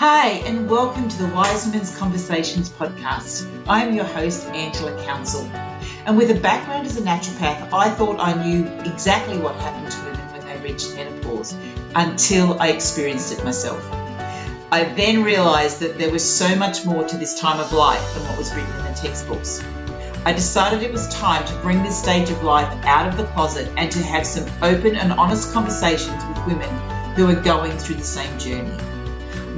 Hi, and welcome to the Wise Women's Conversations podcast. I am your host, Angela Council. And with a background as a naturopath, I thought I knew exactly what happened to women when they reached menopause until I experienced it myself. I then realized that there was so much more to this time of life than what was written in the textbooks. I decided it was time to bring this stage of life out of the closet and to have some open and honest conversations with women who are going through the same journey.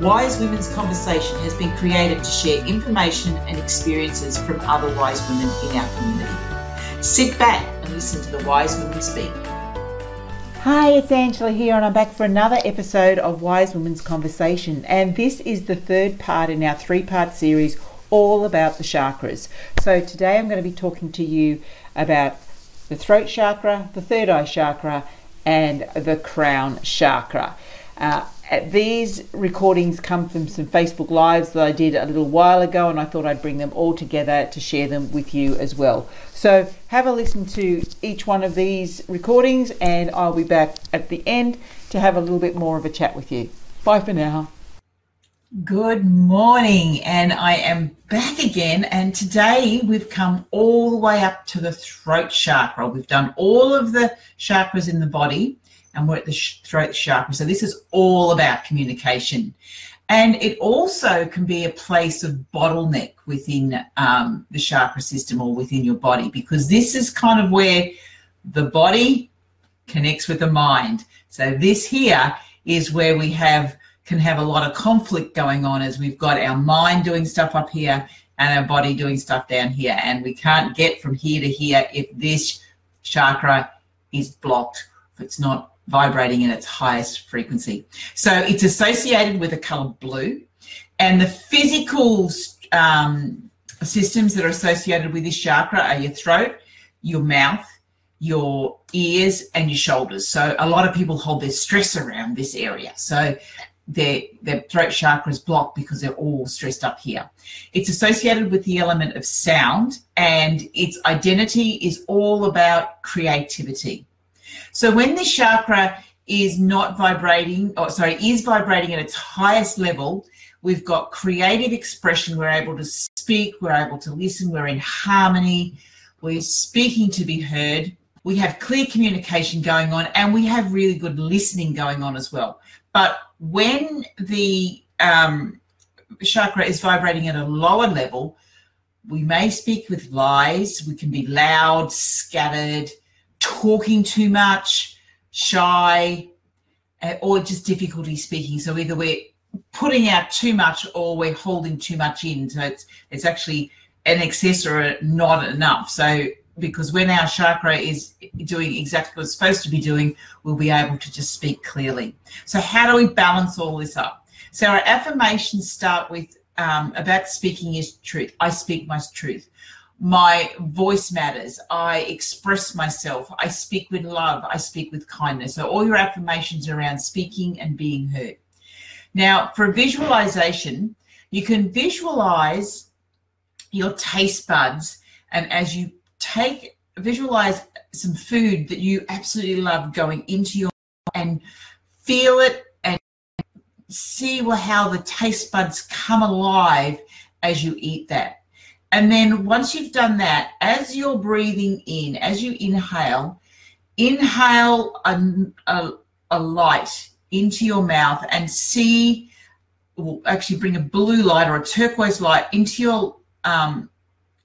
Wise Women's Conversation has been created to share information and experiences from other wise women in our community. Sit back and listen to the wise women speak. Hi, it's Angela here, and I'm back for another episode of Wise Women's Conversation. And this is the third part in our three part series all about the chakras. So today I'm going to be talking to you about the throat chakra, the third eye chakra, and the crown chakra. Uh, these recordings come from some Facebook Lives that I did a little while ago, and I thought I'd bring them all together to share them with you as well. So, have a listen to each one of these recordings, and I'll be back at the end to have a little bit more of a chat with you. Bye for now. Good morning, and I am back again. And today we've come all the way up to the throat chakra. We've done all of the chakras in the body and we're at the throat chakra. So this is all about communication. And it also can be a place of bottleneck within um, the chakra system or within your body because this is kind of where the body connects with the mind. So this here is where we have can have a lot of conflict going on as we've got our mind doing stuff up here and our body doing stuff down here. And we can't get from here to here if this chakra is blocked, if it's not vibrating in its highest frequency. So it's associated with the color blue, and the physical um, systems that are associated with this chakra are your throat, your mouth, your ears, and your shoulders. So a lot of people hold their stress around this area. So their, their throat chakra is blocked because they're all stressed up here. It's associated with the element of sound, and its identity is all about creativity. So when the chakra is not vibrating, or sorry, is vibrating at its highest level, we've got creative expression. We're able to speak, we're able to listen, we're in harmony, we're speaking to be heard. We have clear communication going on, and we have really good listening going on as well. But when the um, chakra is vibrating at a lower level, we may speak with lies, we can be loud, scattered, talking too much, shy, uh, or just difficulty speaking. So either we're putting out too much or we're holding too much in. So it's it's actually an excess or not enough. So because when our chakra is doing exactly what it's supposed to be doing, we'll be able to just speak clearly. So how do we balance all this up? So our affirmations start with um, about speaking is truth. I speak my truth my voice matters. I express myself. I speak with love. I speak with kindness. So, all your affirmations around speaking and being heard. Now, for visualization, you can visualize your taste buds, and as you take, visualize some food that you absolutely love going into your mouth and feel it and see how the taste buds come alive as you eat that and then once you've done that, as you're breathing in, as you inhale, inhale a, a, a light into your mouth and see, will actually bring a blue light or a turquoise light into your um,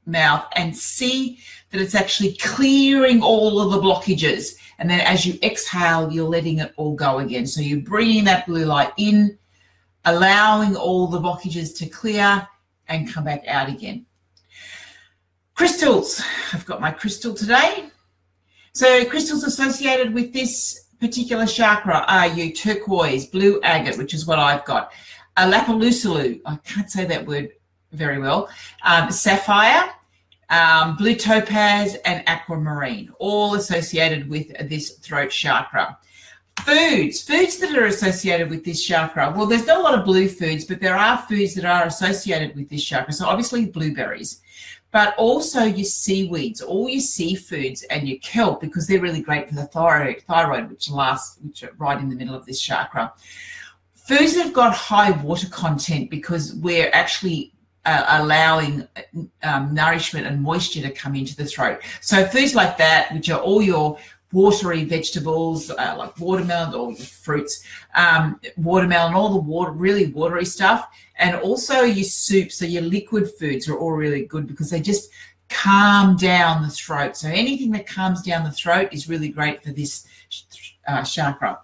mouth and see that it's actually clearing all of the blockages. And then as you exhale, you're letting it all go again. So you're bringing that blue light in, allowing all the blockages to clear and come back out again. Crystals. I've got my crystal today. So crystals associated with this particular chakra are you turquoise, blue agate, which is what I've got, a lapaloosalu, I can't say that word very well, um, sapphire, um, blue topaz, and aquamarine, all associated with this throat chakra. Foods, foods that are associated with this chakra. Well, there's not a lot of blue foods, but there are foods that are associated with this chakra. So obviously blueberries but also your seaweeds, all your seafoods, and your kelp because they're really great for the thyroid, thyroid which lasts, which are right in the middle of this chakra. Foods that have got high water content because we're actually uh, allowing um, nourishment and moisture to come into the throat. So foods like that, which are all your watery vegetables uh, like watermelon or fruits, um, watermelon, all the water, really watery stuff, and also your soups, so your liquid foods are all really good because they just calm down the throat. So anything that calms down the throat is really great for this uh, chakra.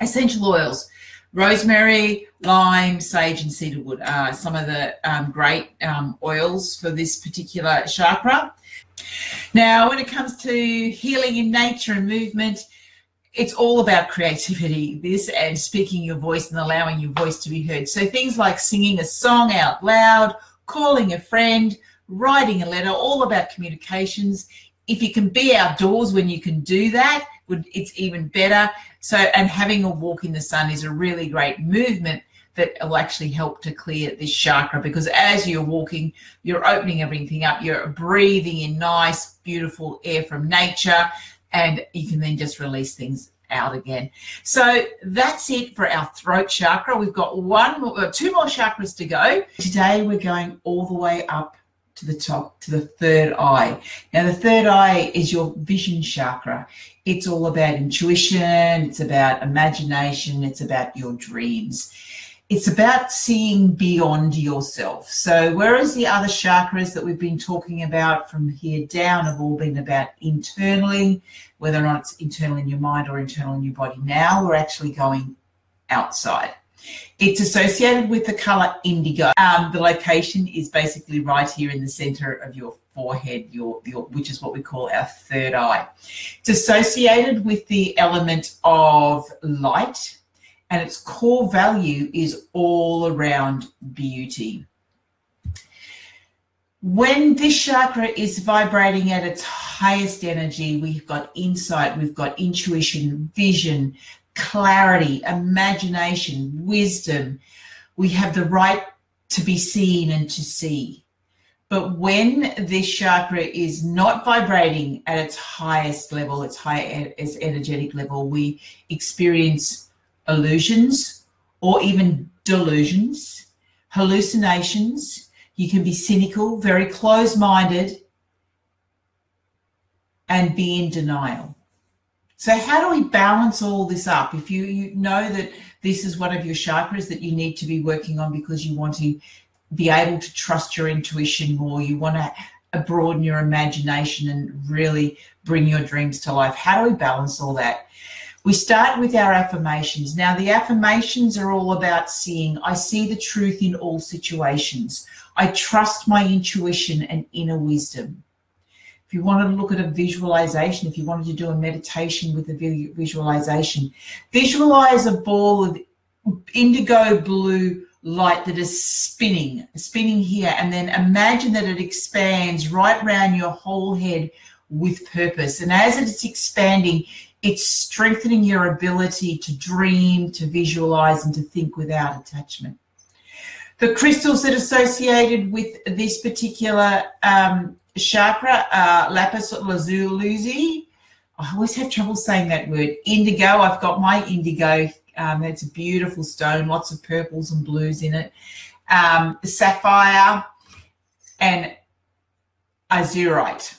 Essential oils. Rosemary, lime, sage, and cedarwood are some of the um, great um, oils for this particular chakra. Now, when it comes to healing in nature and movement, it's all about creativity, this and speaking your voice and allowing your voice to be heard. So, things like singing a song out loud, calling a friend, writing a letter, all about communications. If you can be outdoors when you can do that, it's even better. So, and having a walk in the sun is a really great movement that will actually help to clear this chakra because as you're walking, you're opening everything up. You're breathing in nice, beautiful air from nature, and you can then just release things out again. So that's it for our throat chakra. We've got one, more, uh, two more chakras to go. Today we're going all the way up to the top to the third eye. Now, the third eye is your vision chakra. It's all about intuition, it's about imagination, it's about your dreams. It's about seeing beyond yourself. So, whereas the other chakras that we've been talking about from here down have all been about internally, whether or not it's internal in your mind or internal in your body, now we're actually going outside. It's associated with the color indigo. Um, the location is basically right here in the center of your forehead, your, your, which is what we call our third eye. It's associated with the element of light, and its core value is all around beauty. When this chakra is vibrating at its highest energy, we've got insight, we've got intuition, vision, clarity, imagination, wisdom. We have the right to be seen and to see. But when this chakra is not vibrating at its highest level, its highest energetic level, we experience illusions or even delusions, hallucinations. You can be cynical, very close minded, and be in denial. So, how do we balance all this up? If you, you know that this is one of your chakras that you need to be working on because you want to be able to trust your intuition more, you want to broaden your imagination and really bring your dreams to life. How do we balance all that? We start with our affirmations. Now, the affirmations are all about seeing, I see the truth in all situations. I trust my intuition and inner wisdom if you wanted to look at a visualization, if you wanted to do a meditation with a visualization, visualize a ball of indigo blue light that is spinning, spinning here, and then imagine that it expands right around your whole head with purpose. And as it's expanding, it's strengthening your ability to dream, to visualize, and to think without attachment. The crystals that are associated with this particular um, chakra, are lapis lazuli. I always have trouble saying that word. Indigo. I've got my indigo. Um, it's a beautiful stone, lots of purples and blues in it. Um, sapphire and azurite.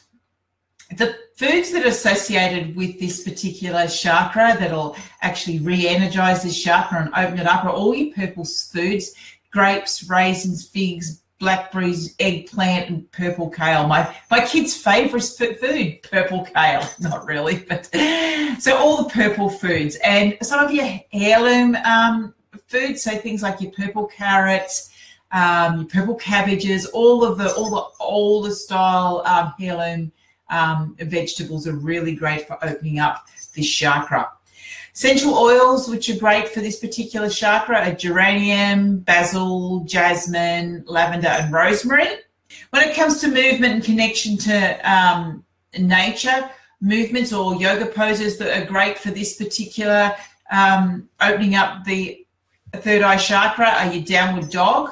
The foods that are associated with this particular chakra that'll actually re-energize this chakra and open it up are all your purple foods grapes raisins figs blackberries, eggplant, and purple kale. My my kid's favourite food, purple kale. Not really, but so all the purple foods and some of your heirloom um, foods. So things like your purple carrots, um, your purple cabbages, all of the all the older style um, heirloom um, vegetables are really great for opening up this chakra. Essential oils, which are great for this particular chakra, are geranium, basil, jasmine, lavender, and rosemary. When it comes to movement and connection to um, nature, movements or yoga poses that are great for this particular um, opening up the third eye chakra are your downward dog,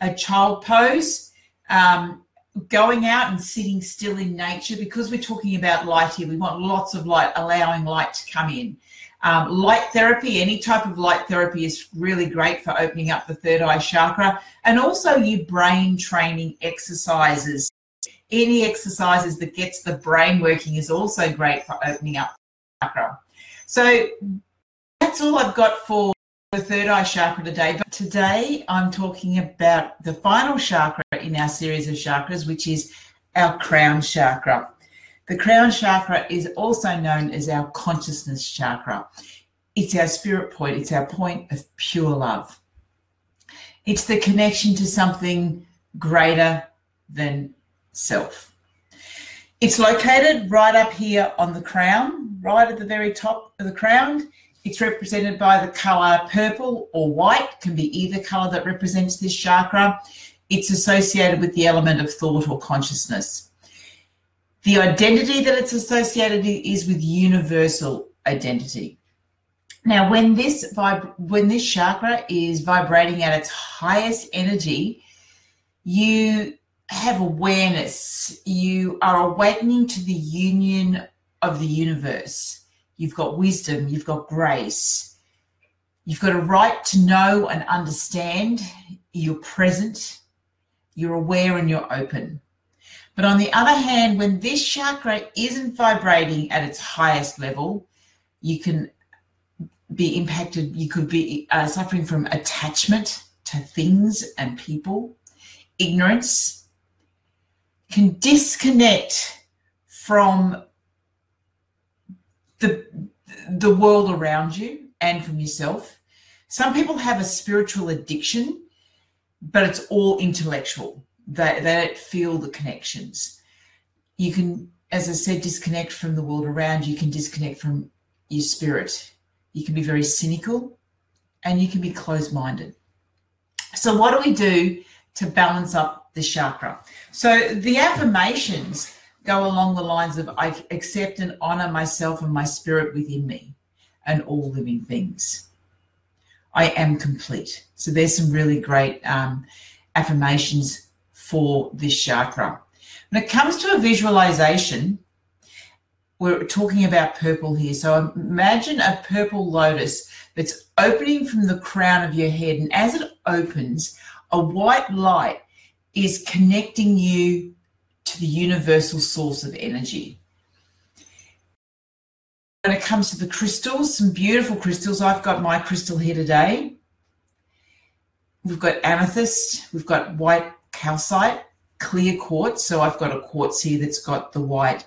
a child pose, um, going out and sitting still in nature because we're talking about light here. We want lots of light, allowing light to come in Um, light therapy, any type of light therapy is really great for opening up the third eye chakra. And also your brain training exercises. Any exercises that gets the brain working is also great for opening up the chakra. So that's all I've got for the third eye chakra today. But today I'm talking about the final chakra in our series of chakras, which is our crown chakra. The crown chakra is also known as our consciousness chakra. It's our spirit point, it's our point of pure love. It's the connection to something greater than self. It's located right up here on the crown, right at the very top of the crown. It's represented by the color purple or white, can be either color that represents this chakra. It's associated with the element of thought or consciousness. The identity that it's associated is with universal identity. Now, when this vib- when this chakra is vibrating at its highest energy, you have awareness. You are awakening to the union of the universe. You've got wisdom, you've got grace, you've got a right to know and understand. You're present, you're aware, and you're open. But on the other hand, when this chakra isn't vibrating at its highest level, you can be impacted. You could be uh, suffering from attachment to things and people, ignorance, can disconnect from the the world around you and from yourself. Some people have a spiritual addiction, but it's all intellectual. They, they don't feel the connections. You can, as I said, disconnect from the world around you, can disconnect from your spirit. You can be very cynical and you can be closed minded. So, what do we do to balance up the chakra? So, the affirmations go along the lines of I accept and honor myself and my spirit within me and all living things. I am complete. So there's some really great um, affirmations for this chakra. When it comes to a visualization, we're talking about purple here. So imagine a purple lotus that's opening from the crown of your head. And as it opens, a white light is connecting you to the universal source of energy. When it comes to the crystals, some beautiful crystals. I've got my crystal here today. We've got amethyst, we've got white calcite, clear quartz. So I've got a quartz here that's got the white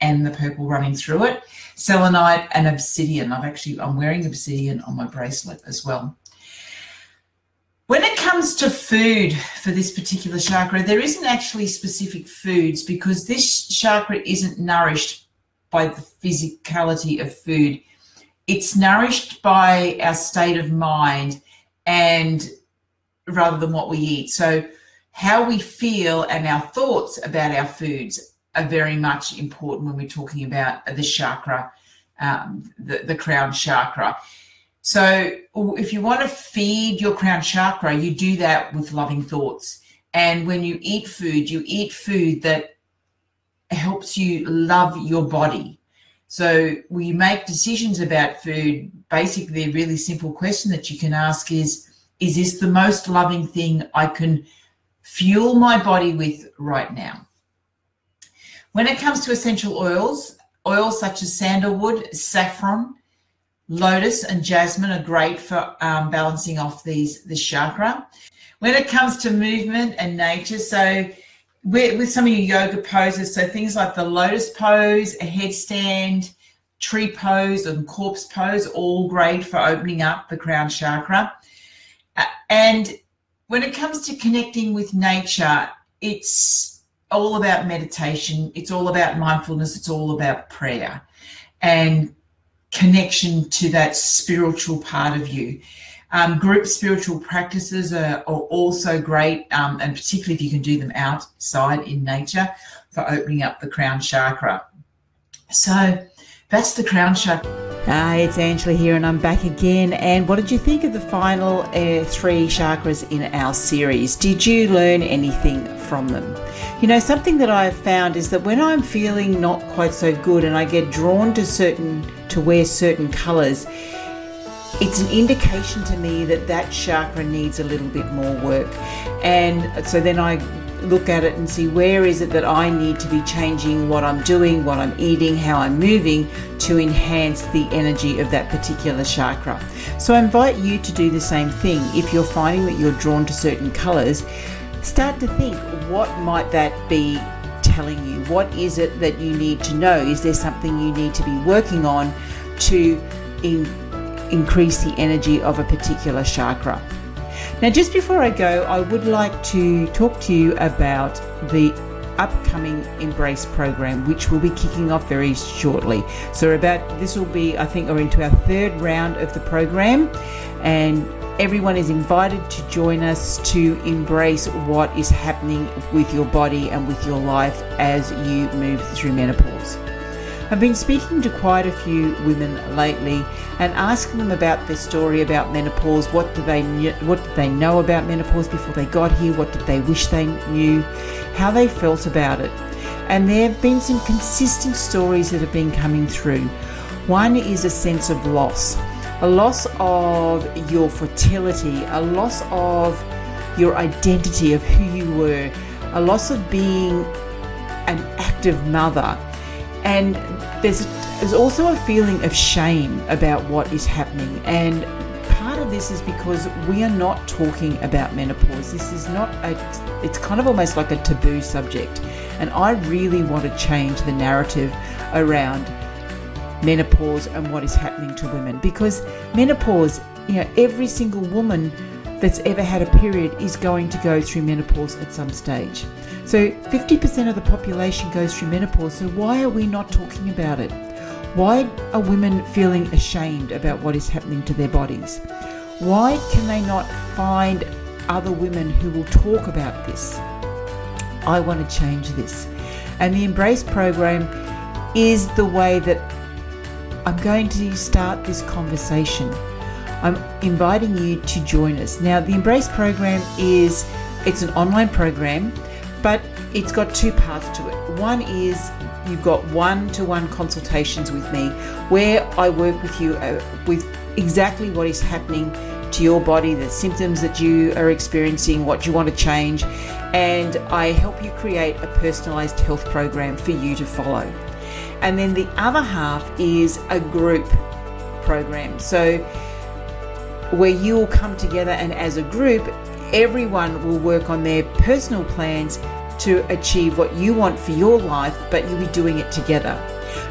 and the purple running through it. Selenite and obsidian. I've actually I'm wearing obsidian on my bracelet as well. When it comes to food for this particular chakra, there isn't actually specific foods because this chakra isn't nourished by the physicality of food. It's nourished by our state of mind and rather than what we eat. So how we feel and our thoughts about our foods are very much important when we're talking about the chakra, um, the, the crown chakra. So if you want to feed your crown chakra, you do that with loving thoughts. And when you eat food, you eat food that helps you love your body. So you make decisions about food, basically a really simple question that you can ask is, is this the most loving thing I can fuel my body with right now? When it comes to essential oils, oils such as sandalwood, saffron, Lotus and jasmine are great for um, balancing off these the chakra. When it comes to movement and nature, so with, with some of your yoga poses, so things like the lotus pose, a headstand, tree pose, and corpse pose, all great for opening up the crown chakra. And when it comes to connecting with nature, it's all about meditation, it's all about mindfulness, it's all about prayer. And connection to that spiritual part of you. Um, group spiritual practices are, are also great, um, and particularly if you can do them outside in nature for opening up the crown chakra. So that's the crown chakra. Hi, it's Angela here, and I'm back again. And what did you think of the final uh, three chakras in our series? Did you learn anything from them? You know, something that I've found is that when I'm feeling not quite so good and I get drawn to certain to wear certain colors, it's an indication to me that that chakra needs a little bit more work. And so then I look at it and see where is it that I need to be changing what I'm doing, what I'm eating, how I'm moving to enhance the energy of that particular chakra. So I invite you to do the same thing. If you're finding that you're drawn to certain colors, start to think what might that be telling you? What is it that you need to know? Is there something you need to be working on to in, increase the energy of a particular chakra? Now, just before I go, I would like to talk to you about the upcoming Embrace program, which will be kicking off very shortly. So, about this will be, I think, we're into our third round of the program, and everyone is invited to join us to embrace what is happening with your body and with your life as you move through menopause. I've been speaking to quite a few women lately and asking them about their story about menopause. What do they what did they know about menopause before they got here? What did they wish they knew? How they felt about it. And there have been some consistent stories that have been coming through. One is a sense of loss, a loss of your fertility, a loss of your identity of who you were, a loss of being an active mother. And there's, there's also a feeling of shame about what is happening. And part of this is because we are not talking about menopause. This is not a, it's kind of almost like a taboo subject. And I really want to change the narrative around menopause and what is happening to women because menopause, you know, every single woman that's ever had a period is going to go through menopause at some stage. So 50% of the population goes through menopause. So why are we not talking about it? Why are women feeling ashamed about what is happening to their bodies? Why can they not find other women who will talk about this? I want to change this. And the Embrace program is the way that I'm going to start this conversation. I'm inviting you to join us. Now, the Embrace program is it's an online program but it's got two parts to it. One is you've got one to one consultations with me where I work with you uh, with exactly what is happening to your body, the symptoms that you are experiencing, what you want to change, and I help you create a personalized health program for you to follow. And then the other half is a group program. So, where you will come together and as a group everyone will work on their personal plans to achieve what you want for your life, but you'll be doing it together.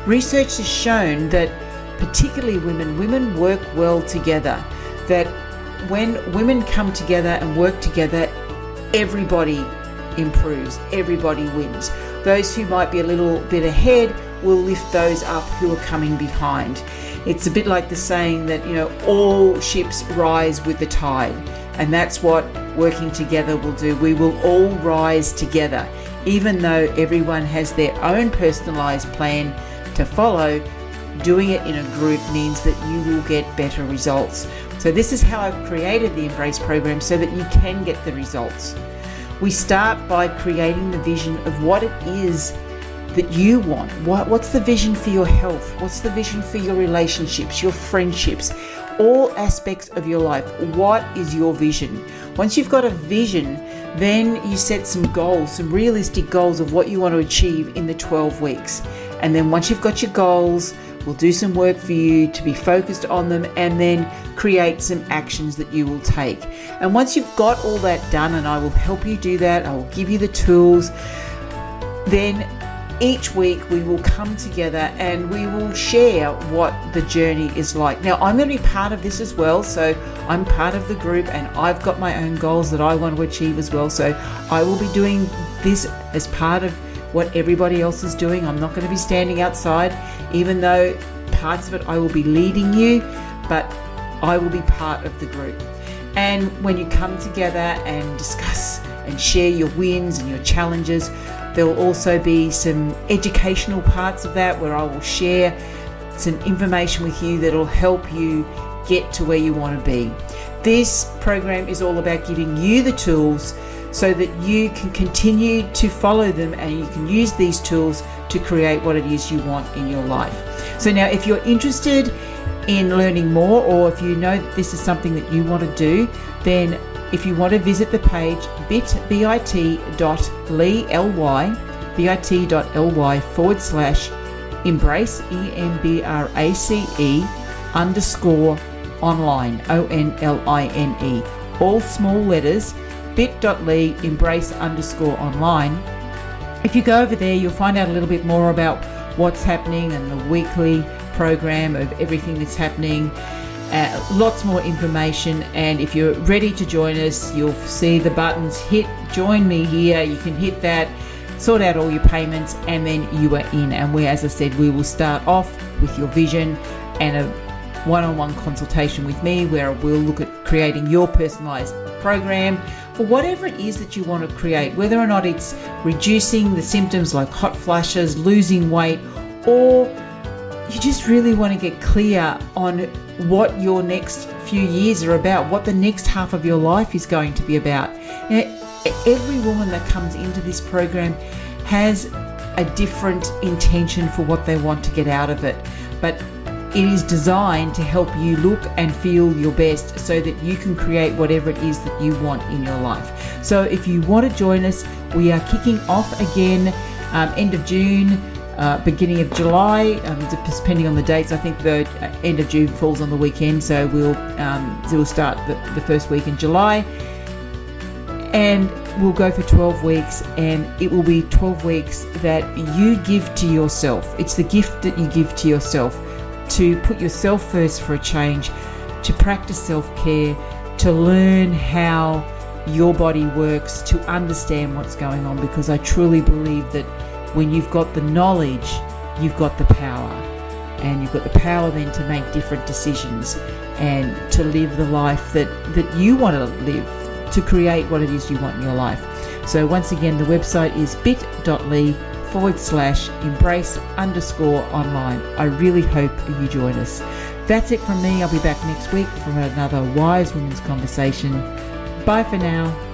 Research has shown that, particularly women, women work well together. That when women come together and work together, everybody improves, everybody wins. Those who might be a little bit ahead will lift those up who are coming behind. It's a bit like the saying that, you know, all ships rise with the tide. And that's what working together will do. We will all rise together, even though everyone has their own personalized plan to follow. Doing it in a group means that you will get better results. So, this is how I've created the Embrace program so that you can get the results. We start by creating the vision of what it is that you want. What, what's the vision for your health? What's the vision for your relationships, your friendships? all aspects of your life. What is your vision? Once you've got a vision, then you set some goals, some realistic goals of what you want to achieve in the 12 weeks. And then once you've got your goals, we'll do some work for you to be focused on them and then create some actions that you will take. And once you've got all that done, and I will help you do that, I will give you the tools, then each week we will come together and we will share what the journey is like. Now, I'm going to be part of this as well, so I'm part of the group and I've got my own goals that I want to achieve as well. So I will be doing this as part of what everybody else is doing. I'm not going to be standing outside, even though parts of it I will be leading you, but I will be part of the group. And when you come together and discuss and share your wins and your challenges, there will also be some educational parts of that where I will share some information with you that'll help you get to where you want to be. This program is all about giving you the tools so that you can continue to follow them and you can use these tools to create what it is you want in your life. So, now if you're interested in learning more, or if you know this is something that you want to do, then if you want to visit the page bit.ly, ly, bit.ly forward slash embrace, E M B R A C E underscore online, O N L I N E, all small letters, bit.ly embrace underscore online. If you go over there, you'll find out a little bit more about what's happening and the weekly program of everything that's happening. Uh, lots more information, and if you're ready to join us, you'll see the buttons hit join me here. You can hit that, sort out all your payments, and then you are in. And we, as I said, we will start off with your vision and a one on one consultation with me where we'll look at creating your personalized program for whatever it is that you want to create, whether or not it's reducing the symptoms like hot flashes, losing weight, or you just really want to get clear on what your next few years are about, what the next half of your life is going to be about. Now, every woman that comes into this program has a different intention for what they want to get out of it. But it is designed to help you look and feel your best so that you can create whatever it is that you want in your life. So, if you want to join us, we are kicking off again um, end of June. Uh, beginning of July, um, depending on the dates. I think the end of June falls on the weekend, so we'll um, so we'll start the, the first week in July, and we'll go for 12 weeks. And it will be 12 weeks that you give to yourself. It's the gift that you give to yourself to put yourself first for a change, to practice self care, to learn how your body works, to understand what's going on, because I truly believe that when you've got the knowledge, you've got the power. And you've got the power then to make different decisions and to live the life that, that you want to live, to create what it is you want in your life. So, once again, the website is bit.ly forward slash embrace underscore online. I really hope you join us. That's it from me. I'll be back next week for another Wise Women's Conversation. Bye for now.